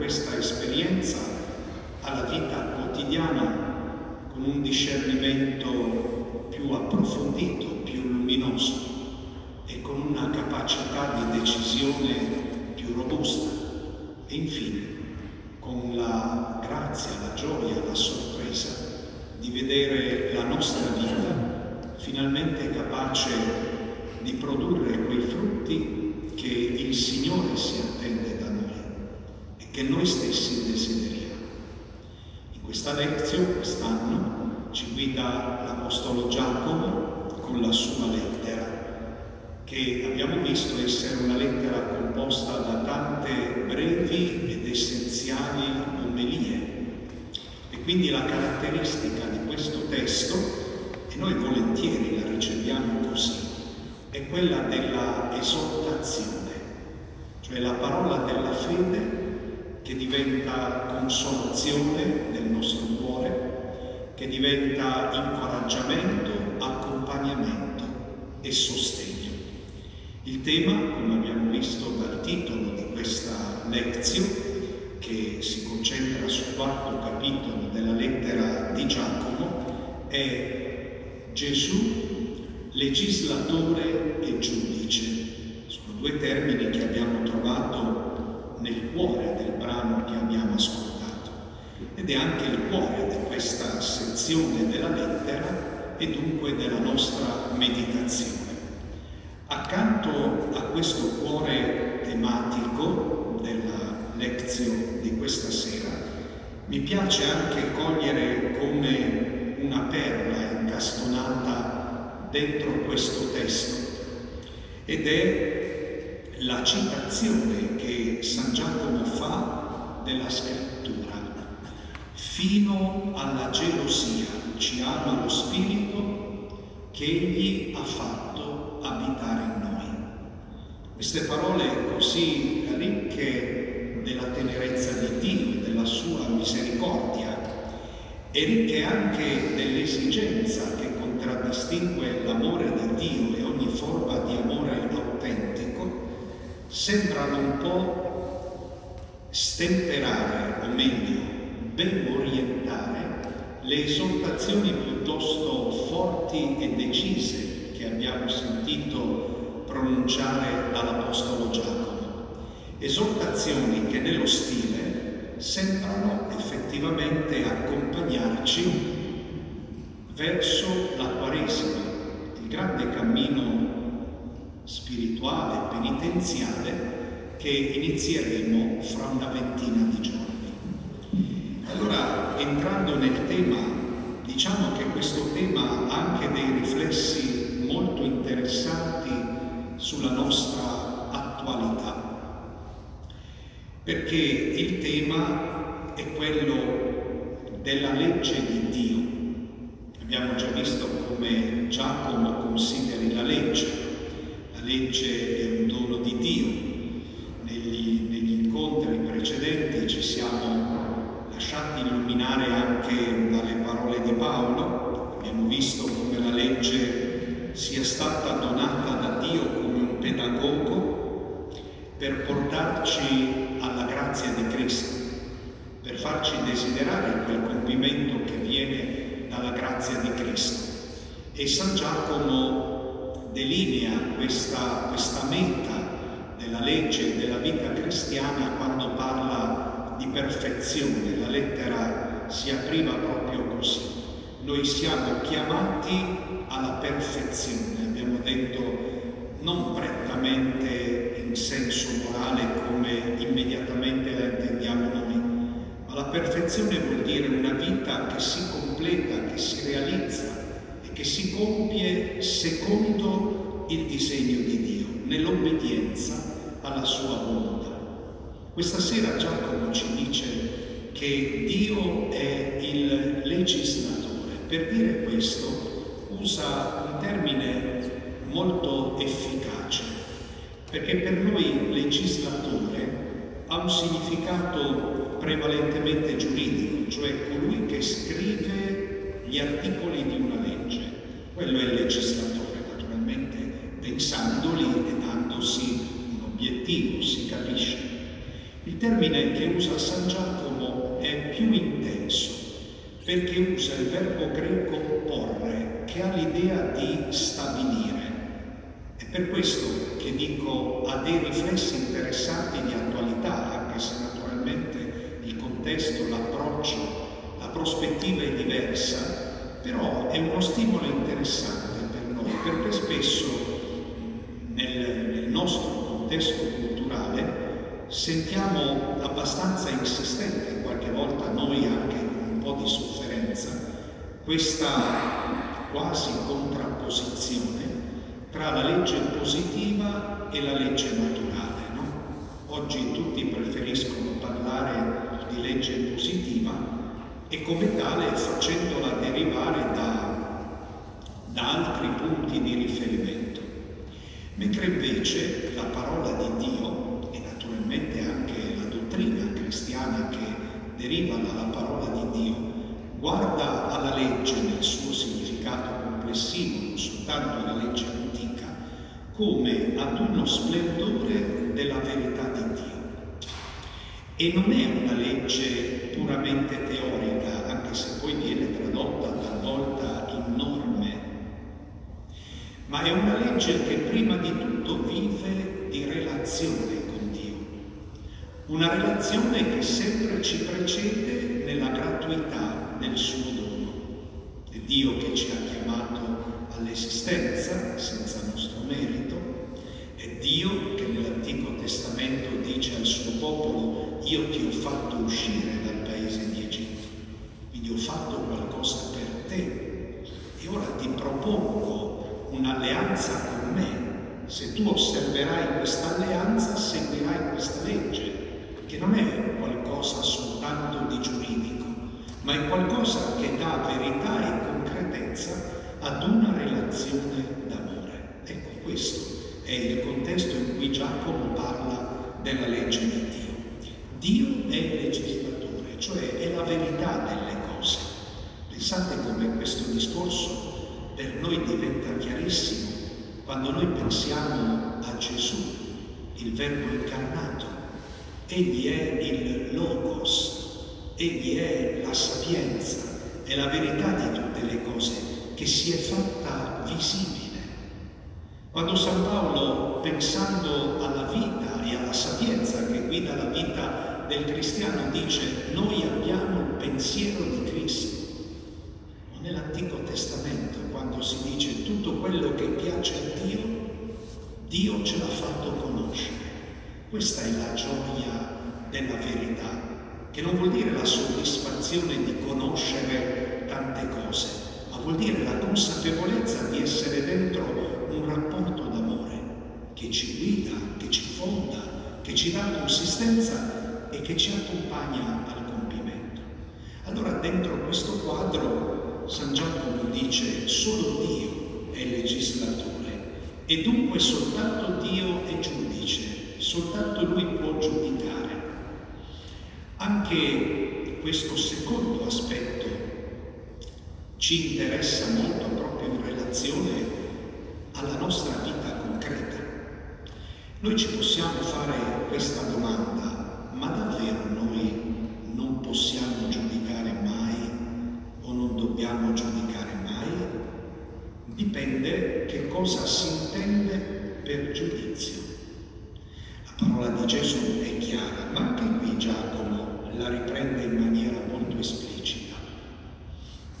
questa esperienza alla vita quotidiana con un discernimento più approfondito, più luminoso e con una capacità di decisione più robusta. E infine con la grazia, la gioia, la sorpresa di vedere la nostra vita finalmente capace di produrre quei frutti che il Signore si attende che noi stessi desideriamo. In questa lezione quest'anno ci guida l'Apostolo Giacomo con la sua lettera, che abbiamo visto essere una lettera composta da tante brevi ed essenziali omelie. E quindi la caratteristica di questo testo, e noi volentieri la riceviamo così, è quella della esortazione, cioè la parola della fede che diventa consolazione del nostro cuore, che diventa incoraggiamento, accompagnamento e sostegno. Il tema, come abbiamo visto dal titolo di questa lezione, che si concentra sul quarto capitolo della lettera di Giacomo, è Gesù legislatore e giudice. Sono due termini che abbiamo trovato nel cuore ed è anche il cuore di questa sezione della lettera e dunque della nostra meditazione. Accanto a questo cuore tematico della lezione di questa sera, mi piace anche cogliere come una perla incastonata dentro questo testo ed è la citazione che San Giacomo fa della scrittura. Fino alla gelosia ci ama lo Spirito che Egli ha fatto abitare in noi. Queste parole così ricche della tenerezza di Dio, della sua misericordia e ricche anche dell'esigenza che contraddistingue l'amore di Dio e ogni forma di amore autentico, sembrano un po' stemperare, o meglio, ben orientare le esortazioni piuttosto forti e decise che abbiamo sentito pronunciare dall'Apostolo Giacomo. Esortazioni che nello stile sembrano effettivamente accompagnarci verso la Quaresima, il grande cammino spirituale, penitenziale che inizieremo fra una ventina di giorni. Allora, entrando nel tema, diciamo che questo tema ha anche dei riflessi molto interessanti sulla nostra attualità, perché il tema è quello della legge di Dio Abbiamo già visto come Giacomo consideri la legge. La legge è un dono di Dio. Negli, negli incontri precedenti ci siamo lasciati illuminare anche dalle parole di Paolo. Abbiamo visto come la legge sia stata donata da Dio come un pedagogo per portarci alla grazia di Cristo, per farci desiderare quel compimento che viene dalla grazia di Cristo. E San Giacomo delinea questa, questa meta legge della vita cristiana quando parla di perfezione. La lettera si apriva proprio così. Noi siamo chiamati alla perfezione, abbiamo detto non prettamente in senso morale come immediatamente la intendiamo noi, ma la perfezione vuol dire una vita che si completa, che si realizza e che si compie secondo il disegno di Dio, nell'obbedienza alla sua volontà. Questa sera Giacomo ci dice che Dio è il legislatore. Per dire questo usa un termine molto efficace, perché per noi legislatore ha un significato prevalentemente giuridico, cioè colui che scrive gli articoli di una legge. Quello è il legislatore, naturalmente, pensandoli e dandosi un obiettivo, si capisce. Il termine che usa San Giacomo è più intenso perché usa il verbo greco porre, che ha l'idea di stabilire. È per questo che dico ha dei riflessi interessanti di attualità, anche se naturalmente il contesto, l'approccio, la prospettiva è diversa, però è uno stimolo interessante per noi, perché spesso nel, nel nostro contesto culturale sentiamo abbastanza insistente, qualche volta noi anche con un po' di sofferenza, questa quasi contrapposizione tra la legge positiva e la legge naturale. No? Oggi tutti preferiscono parlare di legge positiva e come tale facendola derivare da, da altri punti di riferimento. Mentre invece la parola di Dio e naturalmente anche la dottrina cristiana che deriva dalla parola di Dio guarda alla legge nel suo significato complessivo, non soltanto alla legge antica, come ad uno splendore della verità di Dio. E non è una legge puramente teorica, anche se poi viene tradotta talvolta in norme, ma è una legge che prima di tutto vive di relazione una relazione che sempre ci precede nella gratuità del suo dono. È Dio che ci ha chiamato all'esistenza senza nostro merito, è Dio che nell'Antico Testamento dice al suo popolo io ti ho fatto uscire dal paese di Egitto, quindi ho fatto qualcosa per te e ora ti propongo un'alleanza con me. Se tu osserverai questa alleanza seguirai questa legge, che non è qualcosa soltanto di giuridico ma è qualcosa che dà verità e concretezza ad una relazione d'amore. Ecco, questo è il contesto in cui Giacomo parla della legge di Dio. Dio è il legislatore, cioè è la verità delle cose. Pensate come questo discorso per noi diventa chiarissimo quando noi pensiamo a Gesù, il Verbo incarnato. Egli è il Logos, Egli è la sapienza, è la verità di tutte le cose che si è fatta visibile. Quando San Paolo, pensando alla vita e alla sapienza che guida la vita del cristiano, dice noi abbiamo il pensiero di Cristo. Nell'Antico Testamento, quando si dice tutto quello che piace a Dio, Dio ce l'ha fatto conoscere. Questa è la gioia della verità che non vuol dire la soddisfazione di conoscere tante cose, ma vuol dire la consapevolezza di essere dentro un rapporto d'amore che ci guida, che ci fonda, che ci dà consistenza e che ci accompagna al compimento. Allora dentro questo quadro San Giacomo dice solo Dio è legislatore e dunque soltanto Dio è giudice, soltanto Lui può giudicare. Anche questo secondo aspetto ci interessa molto proprio in relazione alla nostra vita concreta. Noi ci possiamo fare questa domanda, ma davvero noi non possiamo giudicare mai o non dobbiamo giudicare mai? Dipende che cosa si intende per giudizio. Di Gesù è chiara, ma anche qui Giacomo la riprende in maniera molto esplicita.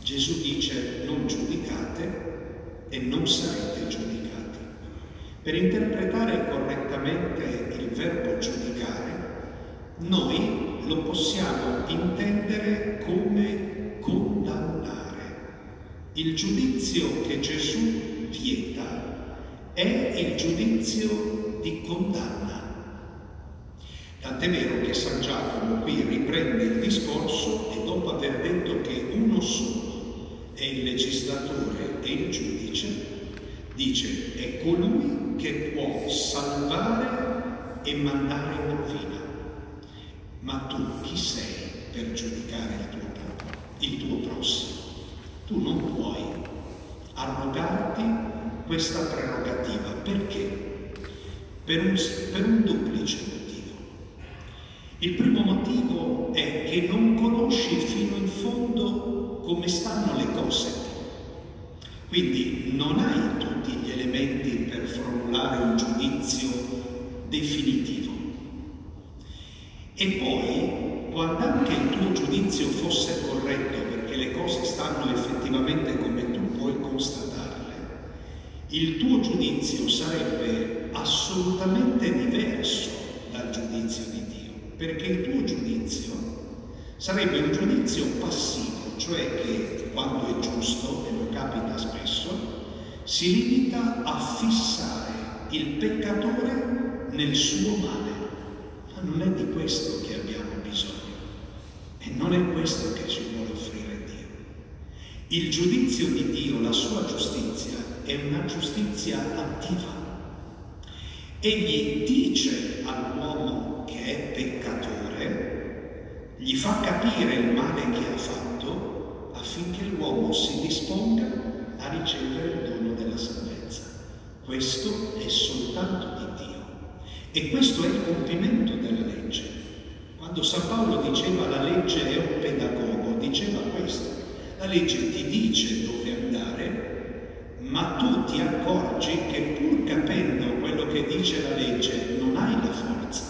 Gesù dice non giudicate e non sarete giudicati. Per interpretare correttamente il verbo giudicare, noi lo possiamo intendere come condannare. Il giudizio che Gesù vieta è il giudizio di condanna. Tant'è vero che San Giacomo qui riprende il discorso e dopo aver detto che uno solo è il legislatore e il giudice, dice è colui che può salvare e mandare in rovina. Ma tu chi sei per giudicare il tuo popolo, il tuo prossimo? Tu non puoi arrogarti questa prerogativa. Perché? Per un, per un duplice. Il primo motivo è che non conosci fino in fondo come stanno le cose. Quindi non hai tutti gli elementi per formulare un giudizio definitivo. E poi, quando anche il tuo giudizio fosse corretto, perché le cose stanno effettivamente come tu puoi constatarle, il tuo giudizio sarebbe assolutamente diverso dal giudizio di Dio, perché il tuo giudizio sarebbe un giudizio passivo, cioè che quando è giusto, e lo capita spesso, si limita a fissare il peccatore nel suo male non è di questo che abbiamo bisogno e non è questo che ci vuole offrire Dio. Il giudizio di Dio, la sua giustizia, è una giustizia attiva. Egli dice all'uomo che è peccatore, gli fa capire il male che ha fatto affinché l'uomo si disponga a ricevere il dono della salvezza. Questo è soltanto di Dio. E questo è il compimento della legge. Quando San Paolo diceva la legge è un pedagogo, diceva questo. La legge ti dice dove andare, ma tu ti accorgi che pur capendo quello che dice la legge non hai la forza,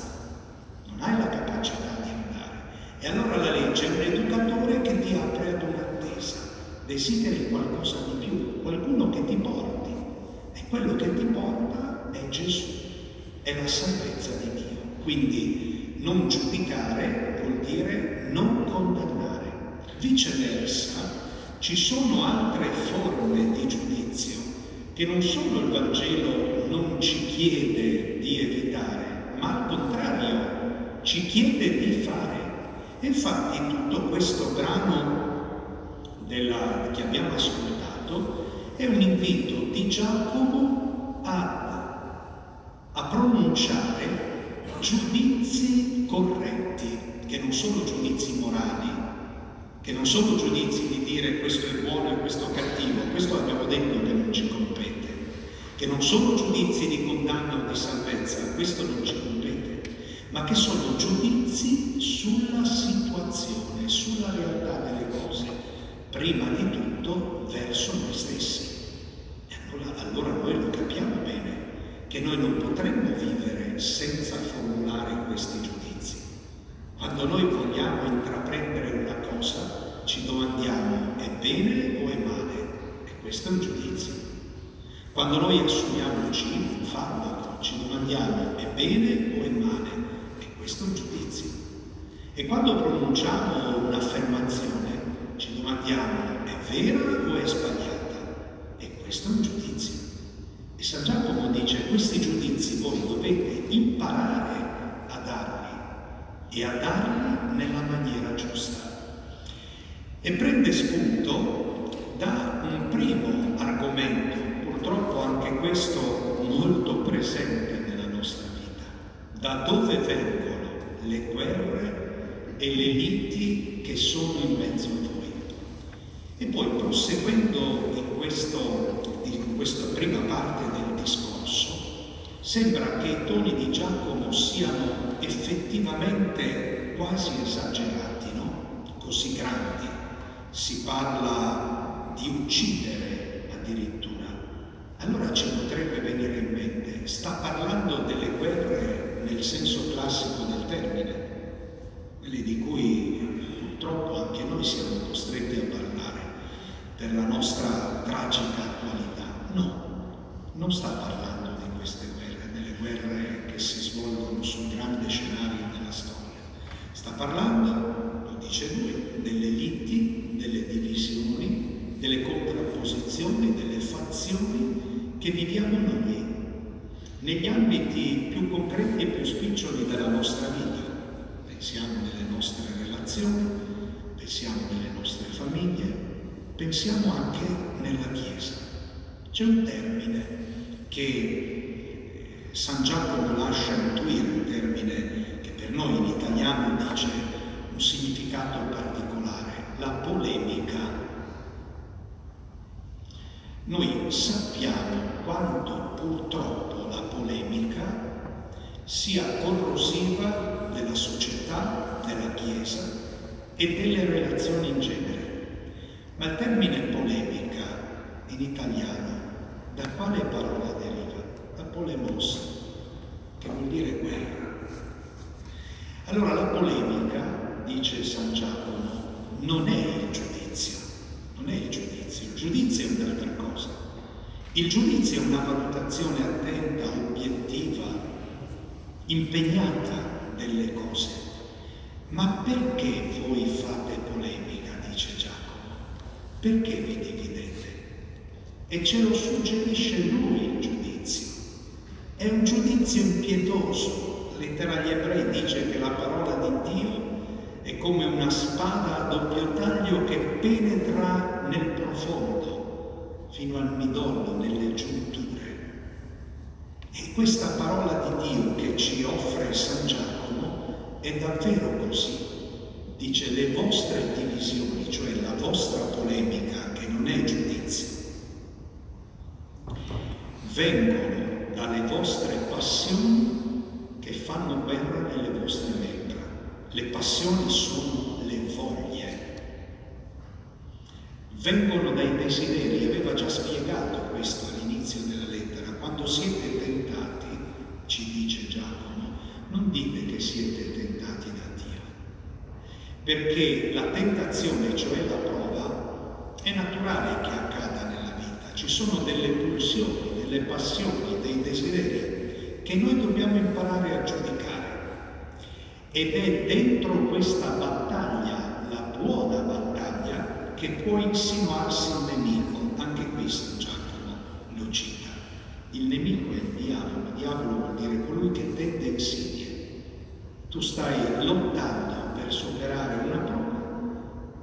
non hai la capacità di andare. E allora la legge è un educatore che ti apre ad un'attesa, desideri qualcosa di più, qualcuno che ti porti. E quello che ti porta è Gesù è la salvezza di Dio. Quindi non giudicare vuol dire non condannare. Viceversa, ci sono altre forme di giudizio che non solo il Vangelo non ci chiede di evitare, ma al contrario ci chiede di fare. Infatti tutto questo brano della, che abbiamo ascoltato è un invito di Giacomo a a pronunciare giudizi corretti, che non sono giudizi morali, che non sono giudizi di dire questo è buono e questo è cattivo, questo abbiamo detto che non ci compete, che non sono giudizi di condanna o di salvezza, questo non ci compete, ma che sono giudizi sulla situazione, sulla realtà delle cose, prima di tutto verso noi stessi. E allora, allora noi lo capiamo bene che noi non potremmo vivere senza formulare questi giudizi. Quando noi vogliamo intraprendere una cosa, ci domandiamo è bene o è male? E questo è un giudizio. Quando noi assumiamoci un farmaco, ci domandiamo è bene o è male? E questo è un giudizio. E quando pronunciamo un'affermazione, ci domandiamo è vera o è sbagliata? E questo è un giudizio. E San Giacomo dice questi giudizi voi dovete imparare a darli e a darli nella maniera giusta. E prende spunto da un primo argomento, purtroppo anche questo molto presente nella nostra vita, da dove vengono le guerre e le liti che sono in mezzo a voi. E poi proseguendo in questo in questa prima parte del discorso, sembra che i toni di Giacomo siano effettivamente quasi esagerati, no? Così grandi. Si parla di uccidere addirittura. Allora ci potrebbe venire in mente, sta parlando delle guerre nel senso classico del termine, quelli di cui purtroppo anche noi siamo costretti per la nostra tragica attualità. No, non sta parlando di queste guerre, delle guerre che si svolgono su un grande scenario della storia. Sta parlando, lo dice lui, delle liti, delle divisioni, delle contrapposizioni, delle fazioni che viviamo noi negli ambiti più concreti e più spiccioli della nostra vita. Pensiamo nelle nostre relazioni, pensiamo nelle pensiamo anche nella Chiesa. C'è un termine che eh, San Giacomo lascia intuire, un termine che per noi in italiano dice un significato particolare, la polemica. Noi sappiamo quanto purtroppo la polemica sia corrosiva della società, della Chiesa e delle relazioni in genere. Ma il termine polemica in italiano da quale parola deriva? Da polemos, che vuol dire guerra. Allora la polemica, dice San Giacomo, non è il giudizio, non è il giudizio, il giudizio è un'altra cosa. Il giudizio è una valutazione attenta, obiettiva, impegnata delle cose. Ma perché voi fate polemica? Perché vi dividete? E ce lo suggerisce lui il giudizio. È un giudizio impietoso. Lettera agli ebrei dice che la parola di Dio è come una spada a doppio taglio che penetra nel profondo fino al midollo, nelle giunture. E questa parola di Dio che ci offre San Giacomo è davvero così. Dice le vostre divisioni, cioè la vostra polemica, che non è giudizio, vengono dalle vostre passioni che fanno guerra nelle vostre membra. Le passioni sono le voglie. Vengono dai desideri, aveva già spiegato questo all'inizio della lettera, quando siete tentati, ci dice Giacomo, non dite che siete perché la tentazione, cioè la prova, è naturale che accada nella vita, ci sono delle pulsioni, delle passioni, dei desideri che noi dobbiamo imparare a giudicare. Ed è dentro questa battaglia, la buona battaglia, che può insinuarsi il nemico, anche questo Giacomo lo cita. Il nemico è il diavolo, il diavolo vuol dire colui che tende insidie. Tu stai lottando per superare una prova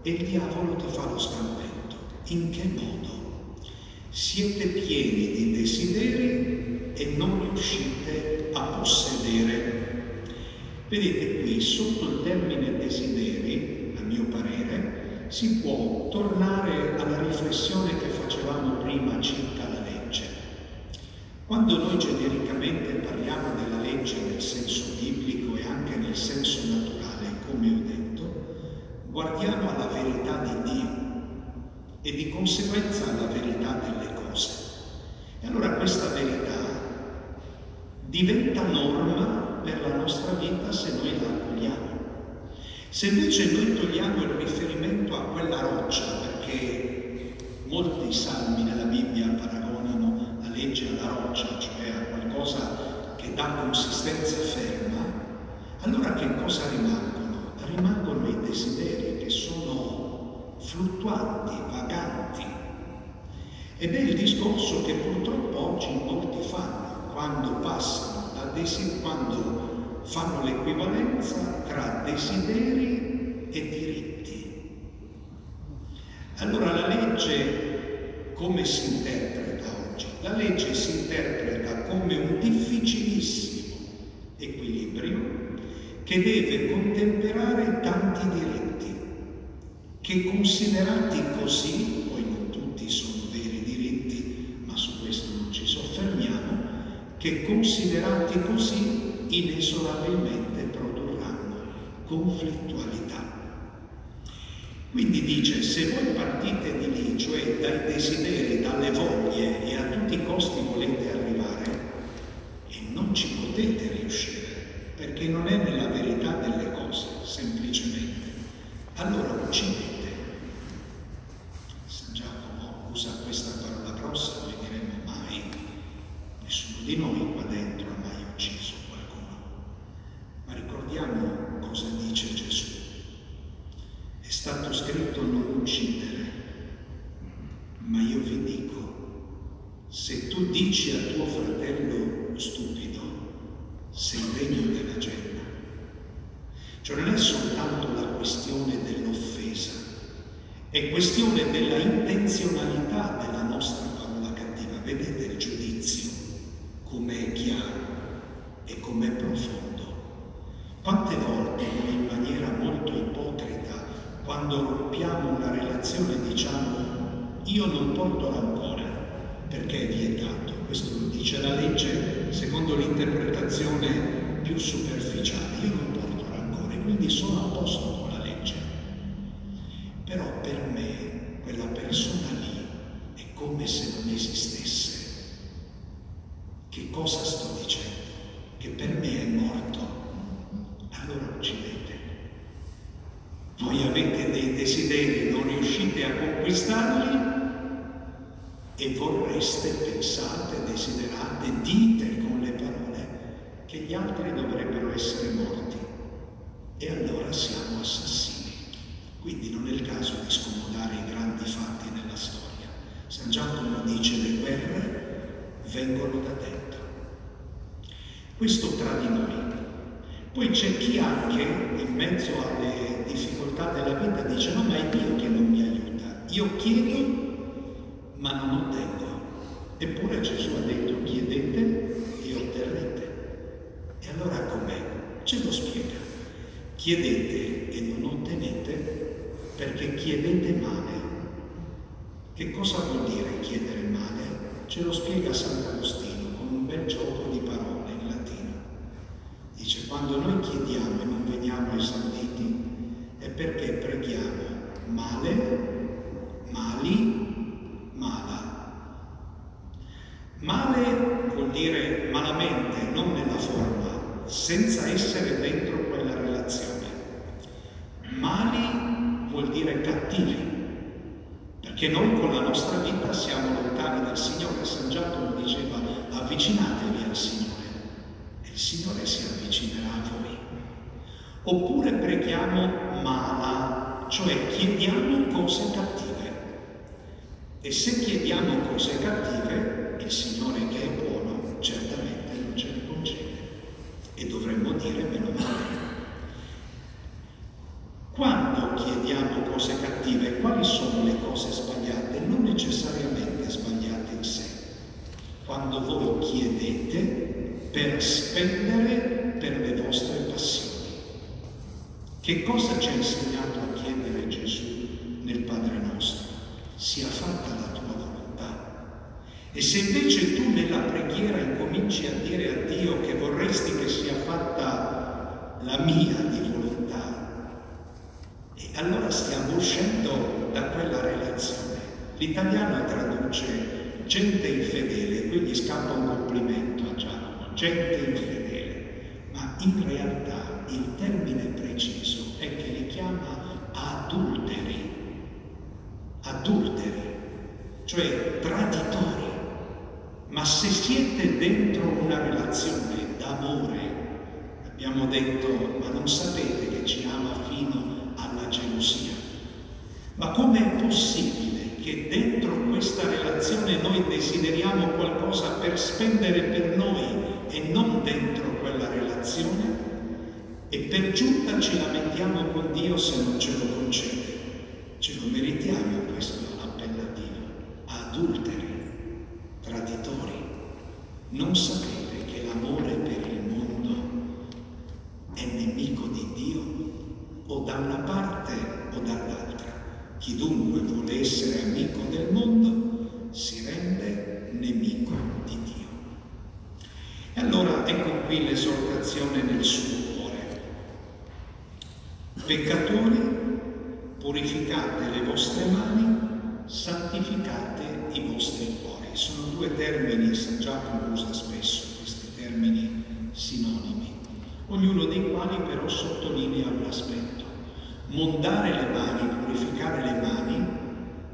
e il diavolo ti fa lo scampetto. In che modo? Siete pieni di desideri e non riuscite a possedere. Vedete qui, sotto il termine desideri, a mio parere, si può tornare alla riflessione che facevamo prima circa la legge. Quando noi genericamente parliamo della legge nel senso biblico e anche nel senso naturale, guardiamo alla verità di Dio e di conseguenza alla verità delle cose. E allora questa verità diventa norma per la nostra vita se noi la accogliamo. Se invece noi togliamo il riferimento a quella roccia, perché molti salmi nella Bibbia paragonano la legge alla roccia, cioè a qualcosa che dà consistenza ferma, allora che cosa rimangono? Rimangono i desideri che sono fluttuanti, vaganti. Ed è il discorso che purtroppo oggi molti fanno quando passano da desideri, quando fanno l'equivalenza tra desideri e diritti. Allora la legge come si interpreta oggi? La legge si interpreta come un difficilissimo equilibrio che deve contemperare tanti diritti, che considerati così, poi non tutti sono veri diritti, ma su questo non ci soffermiamo, che considerati così inesorabilmente produrranno conflittualità. Quindi dice, se voi partite di lì, cioè dai desideri, dalle voglie e a tutti i costi volete arrivare, e non ci potete riuscire, perché non è nella verità delle cose, semplicemente, allora uccidete. San Giacomo usa questa parola grossa, noi diremmo mai, nessuno di noi qua dentro ha mai ucciso qualcuno. Ma ricordiamo cosa dice Gesù. È stato scritto non uccidere, ma io vi dico, se tu dici a tuo fratello stupido, sei degno della genna. Cioè non è soltanto la questione dell'offesa, è questione della intenzionalità della nostra parola cattiva. Vedete il giudizio, com'è chiaro e com'è profondo. Quante volte noi in maniera molto ipocrita, quando rompiamo una relazione, diciamo io non porto rancore perché è vietato. Questo lo dice la legge secondo l'interpretazione più superficiale. Io non porto rancore, quindi sono a posto con la legge. Però per me quella persona lì è come se non esistesse. Che cosa sto dicendo? Che per me è morto. Allora uccidete. Voi avete dei desideri, non riuscite a conquistarli e vorreste, pensate, desiderate, dite con le parole che gli altri dovrebbero essere morti. E allora siamo assassini. Quindi non è il caso di scomodare i grandi fatti della storia. San Giacomo dice le guerre vengono da dentro. Questo tra di noi. Poi c'è chi anche in mezzo alle difficoltà della vita dice no ma è Dio che non mi aiuta. Io chiedo ma non ottengo. Eppure Gesù ha detto chiedete e otterrete. E allora com'è? Ce lo spiega. Chiedete e non ottenete perché chiedete male. Che cosa vuol dire chiedere male? Ce lo spiega Sant'Agostino con un bel gioco di parole in latino. Dice, quando noi chiediamo e non veniamo esauditi è perché preghiamo male, mali Male vuol dire malamente, non nella forma, senza essere dentro quella relazione. Mali vuol dire cattivi, perché noi con la nostra vita siamo lontani dal Signore. San Giacomo diceva avvicinatevi al Signore e il Signore si avvicinerà a voi. Oppure preghiamo mala, cioè chiediamo cose cattive. E se chiediamo cose cattive, il Signore che è buono certamente non ce ne concede e dovremmo dire meno male. Quando chiediamo cose cattive, quali sono le cose sbagliate? Non necessariamente sbagliate in sé. Quando voi chiedete per spendere per le vostre passioni. Che cosa ci ha insegnato a chiedere Gesù nel Padre nostro? Sia fatta la tua e se invece tu nella preghiera incominci a dire a Dio che vorresti che sia fatta la mia di volontà, e allora stiamo uscendo da quella relazione. L'italiano traduce gente infedele, quindi scappa un complimento a Giacomo, gente infedele, ma in realtà il termine preciso chiama adulteri, adulteri, cioè traditori. Ma se siete dentro una relazione d'amore, abbiamo detto, ma non sapete che ci ama fino alla gelosia. Ma com'è possibile che dentro questa relazione noi desideriamo qualcosa per spendere per noi e non dentro quella relazione? E per giunta ci lamentiamo con Dio se non ce lo concede. Ce lo meritiamo questo appellativo, adulteri traditori. Non sapete che l'amore per il mondo è nemico di Dio o da una parte o dall'altra. Chi dunque vuole essere amico del mondo si rende nemico di Dio. E allora ecco qui l'esortazione nel suo. Peccatori, purificate le vostre mani, santificate i vostri cuori sono due termini, San Giacomo usa spesso questi termini sinonimi. ognuno dei quali però sottolinea un aspetto. Mondare le mani, purificare le mani,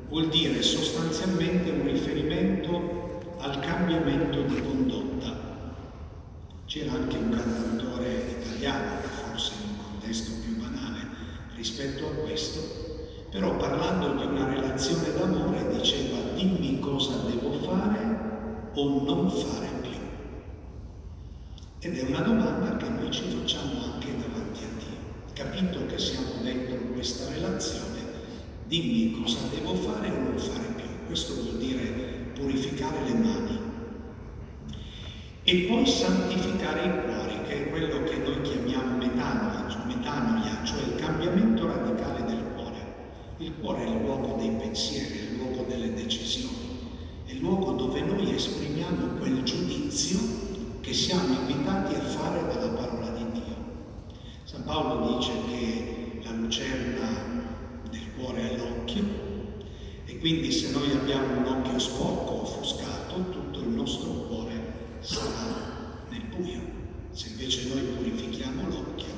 vuol dire sostanzialmente un riferimento al cambiamento di condotta. C'era anche un cantautore italiano, forse in un contesto rispetto a questo, però parlando di una relazione d'amore diceva dimmi cosa devo fare o non fare più. Ed è una domanda che noi ci facciamo anche davanti a Dio. Capito che siamo dentro questa relazione, dimmi cosa devo fare o non fare più. Questo vuol dire purificare le mani. E poi santificare il cuore, che è quello che noi chiamiamo metanoia, metanoia cioè il cambiamento radicale del cuore. Il cuore è il luogo dei pensieri, è il luogo delle decisioni, è il luogo dove noi esprimiamo quel giudizio che siamo invitati a fare dalla parola di Dio. San Paolo dice che la lucerna del cuore è l'occhio e quindi se noi abbiamo un occhio sporco, offuscato, tutto il nostro cuore sarà nel buio. Se invece noi purifichiamo l'occhio,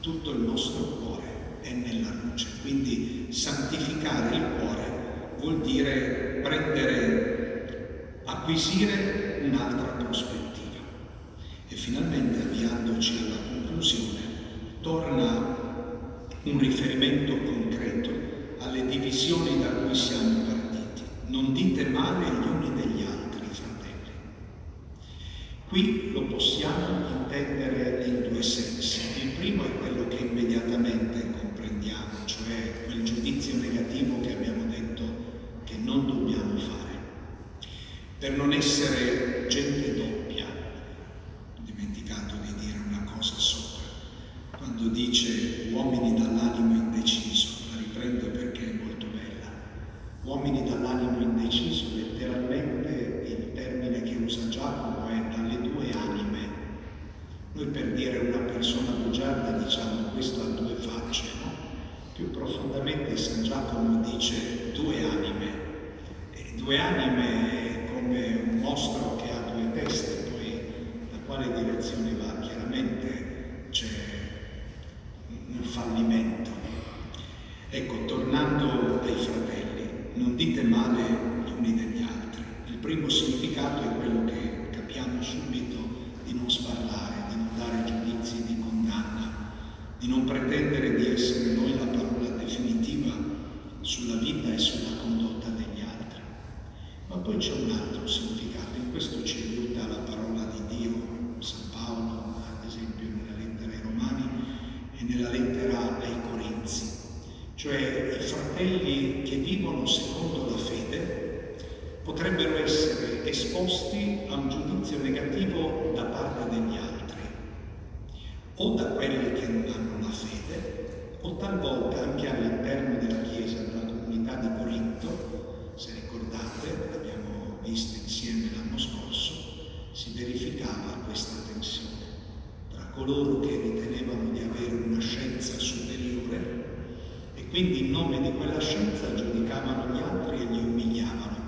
tutto il nostro cuore è nella luce. Quindi santificare il cuore vuol dire prendere, acquisire un'altra prospettiva. E finalmente, avviandoci alla conclusione, torna un riferimento concreto alle divisioni da cui siamo partiti. Non dite male gli uni degli altri, fratelli. Qui lo possiamo intendere in due sensi. Il primo è quello che immediatamente comprendiamo, cioè quel giudizio negativo che abbiamo detto che non dobbiamo fare. Per non essere gente doppia, quando dice uomini dall'animo indeciso, la riprendo perché è molto bella. Uomini dall'animo indeciso, letteralmente dire una persona bugiarda diciamo questo ha due facce, no? Più profondamente San Giacomo dice due anime. E due anime è come un mostro che ha due teste, poi da quale direzione va? Chiaramente c'è un fallimento. Ecco, tornando ai fratelli, non dite male gli uni degli altri. Il primo significato è quello che capiamo subito di non sparlare, di non dare giudizi di condanna, di non pretendere di essere noi la parola definitiva sulla vita e sulla condotta degli altri. Ma poi c'è un altro significato, in questo ci aiuta la parola di Dio, San Paolo, ad esempio nella lettera ai Romani, e nella lettera ai Corinzi, cioè i fratelli che vivono secondo la fede potrebbero essere esposti a un giudizio negativo da parte degli altri, o da quelli che non hanno la fede, o talvolta anche all'interno della Chiesa, della comunità Corinto, se ricordate, l'abbiamo visto insieme l'anno scorso, si verificava questa tensione coloro che ritenevano di avere una scienza superiore e quindi in nome di quella scienza giudicavano gli altri e li umiliavano.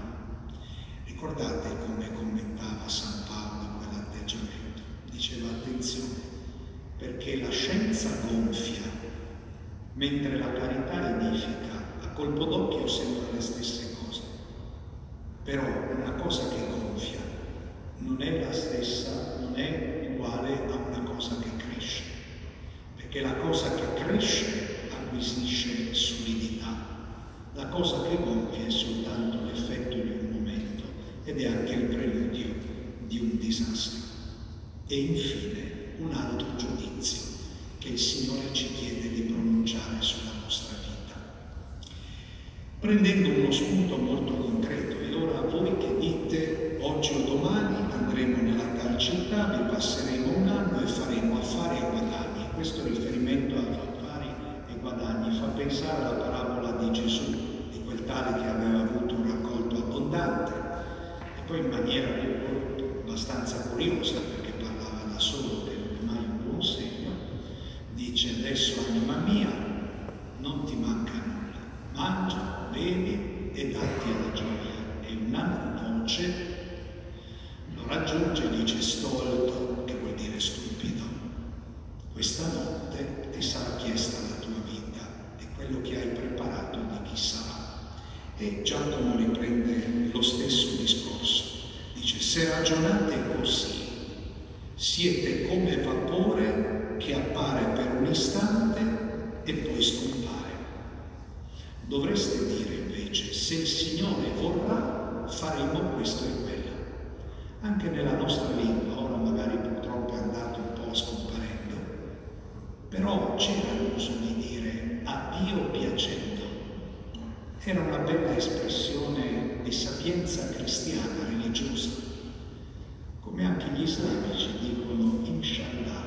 Ricordate come commentava San Paolo quell'atteggiamento? Diceva attenzione, perché la scienza gonfia, mentre la carità edifica. A colpo d'occhio sembra le stesse cose, però una cosa che gonfia non è la stessa, non è uguale a una cosa che cresce, perché la cosa che cresce acquisisce solidità, la cosa che gonfia è soltanto l'effetto di un momento ed è anche il preludio di un disastro. E infine un altro giudizio che il Signore ci chiede di pronunciare sulla nostra vita. Prendendo uno spunto molto concreto, e ora voi che dite oggi o domani andremo nella tal città, vi passeremo un anno e faremo affari e guadagni. Questo riferimento agli affari e guadagni fa pensare alla parabola di Gesù, di quel tale che aveva avuto un raccolto abbondante e poi in maniera abbastanza curiosa, perché parlava da solo, che non è mai un buon segno, dice adesso anima mia, non ti manca nulla, mangia, bevi e datti alla gioia. E una voce lo raggiunge e dice stolto, che vuol dire stupido. questa notte ti sarà chiesta la tua vita e quello che hai preparato di chi sarà. E Giacomo riprende lo stesso discorso. Dice, se ragionate così, siete come vapore che appare per un istante e poi scompare. Dovreste dire invece, se il Signore vorrà, faremo questo e quello. Anche nella nostra lingua, ora magari purtroppo è andato un po' scomparendo, però c'era l'uso di dire a Dio piacendo. Era una bella espressione di sapienza cristiana, religiosa, come anche gli islamici dicono inshallah,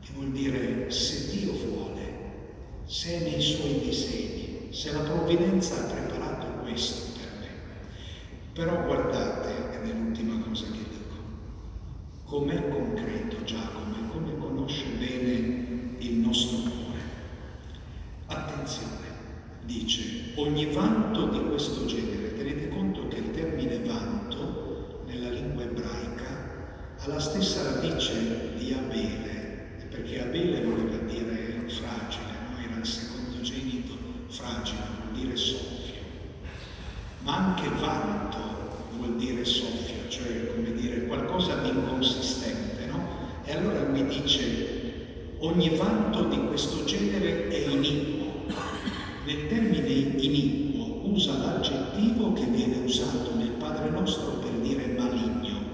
che vuol dire se Dio vuole, se è nei suoi disegni, se la ha preparato questo per me. Però guardate, ed è l'ultima cosa che dico, com'è concreto Giacomo e come conosce bene il nostro cuore. Attenzione, dice, ogni vanto di questo genere, tenete conto che il termine vanto nella lingua ebraica ha la stessa radice di Abele, perché Abele voleva dire fragile, no? era il secondogenito fragile, vuol dire soffio, ma anche vanto vuol dire soffio, cioè come dire qualcosa di inconsistente, no? E allora lui dice, ogni vanto di questo genere è iniquo. Nel termine iniquo usa l'aggettivo che viene usato nel Padre nostro per dire maligno.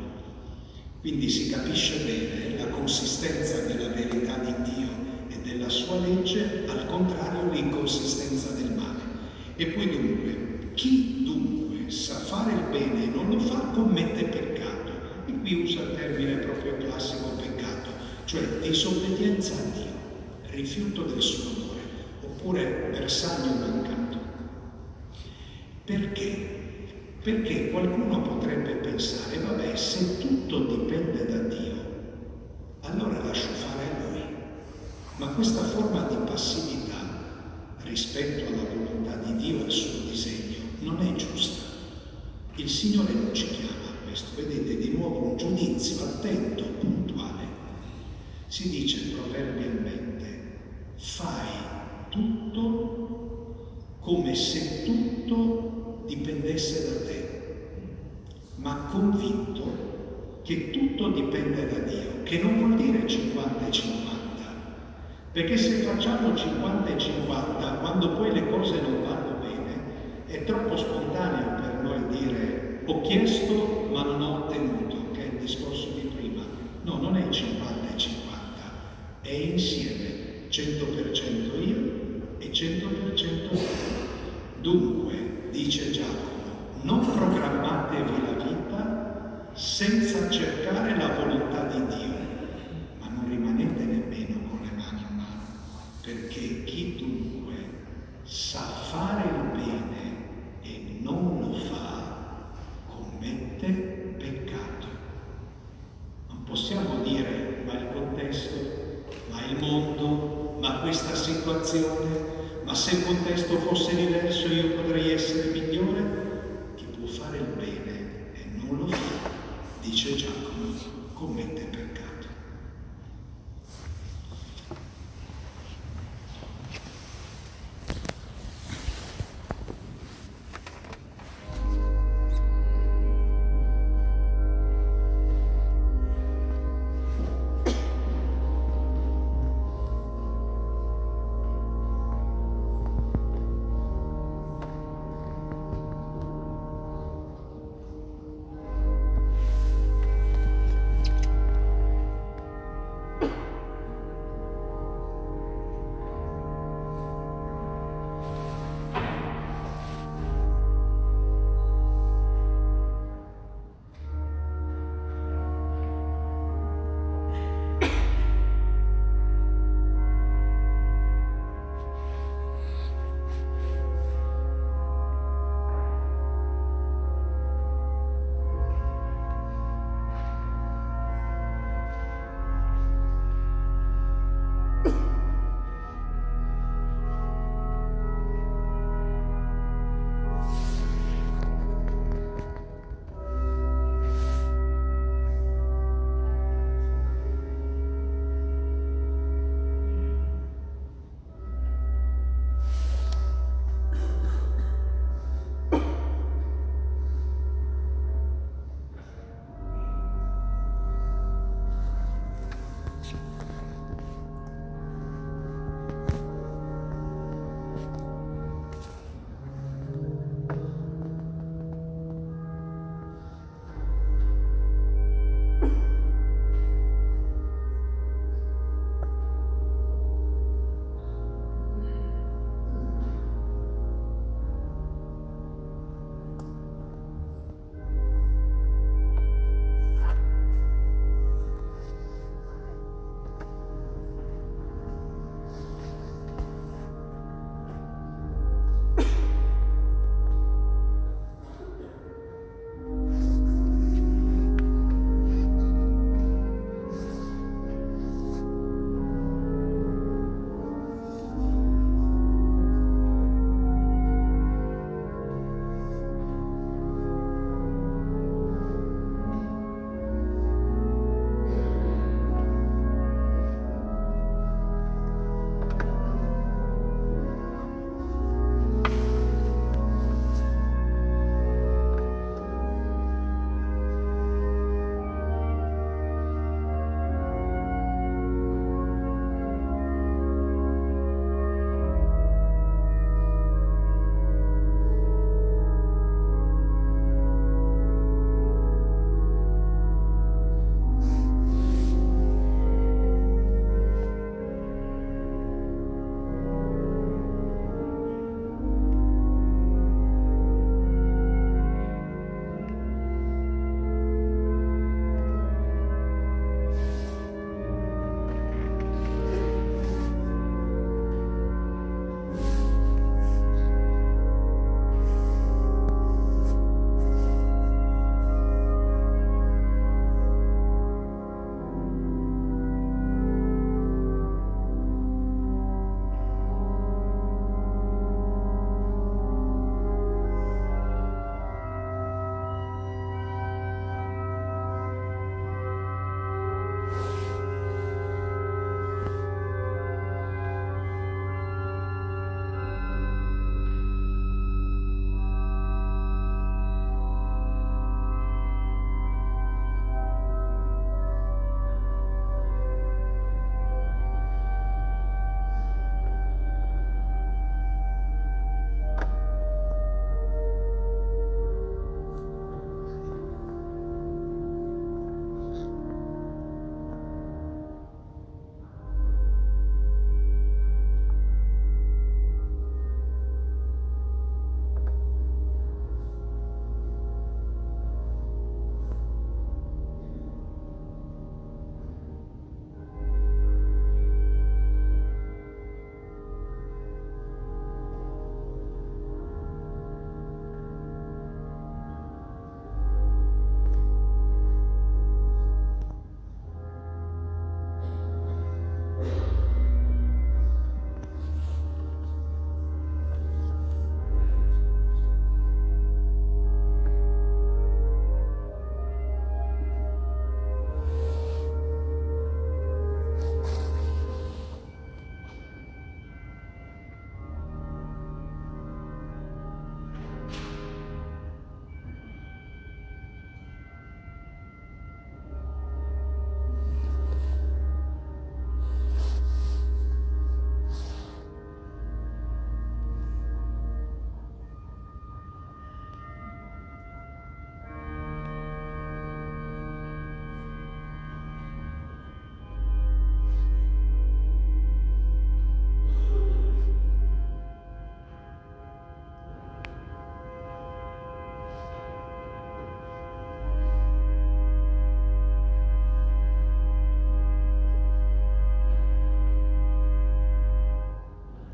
Quindi si capisce bene la consistenza della verità di Dio e della sua legge, al contrario l'inconsistenza del male. E poi dunque, chi non fa, commette peccato. E qui usa il termine proprio classico peccato, cioè disobbedienza a Dio, rifiuto del suo amore, oppure bersaglio mancato. Perché? Perché qualcuno potrebbe pensare, vabbè, se tutto dipende da Dio, allora lascio fare a Lui. Ma questa forma di passività rispetto alla volontà di Dio e al suo disegno non è giusta. Il Signore non ci chiama a questo. Vedete di nuovo un giudizio attento, puntuale. Si dice proverbialmente, fai tutto come se tutto dipendesse da te, ma convinto che tutto dipende da Dio, che non vuol dire 50 e 50 perché se facciamo 50 e 50, quando poi le cose non vanno bene, è troppo spontaneo noi dire ho chiesto ma non ho ottenuto, che è il discorso di prima. No, non è 50 e 50, è insieme 100% io e 100% io. Dunque, dice Giacomo, non programmatevi la vita senza cercare la volontà di Dio,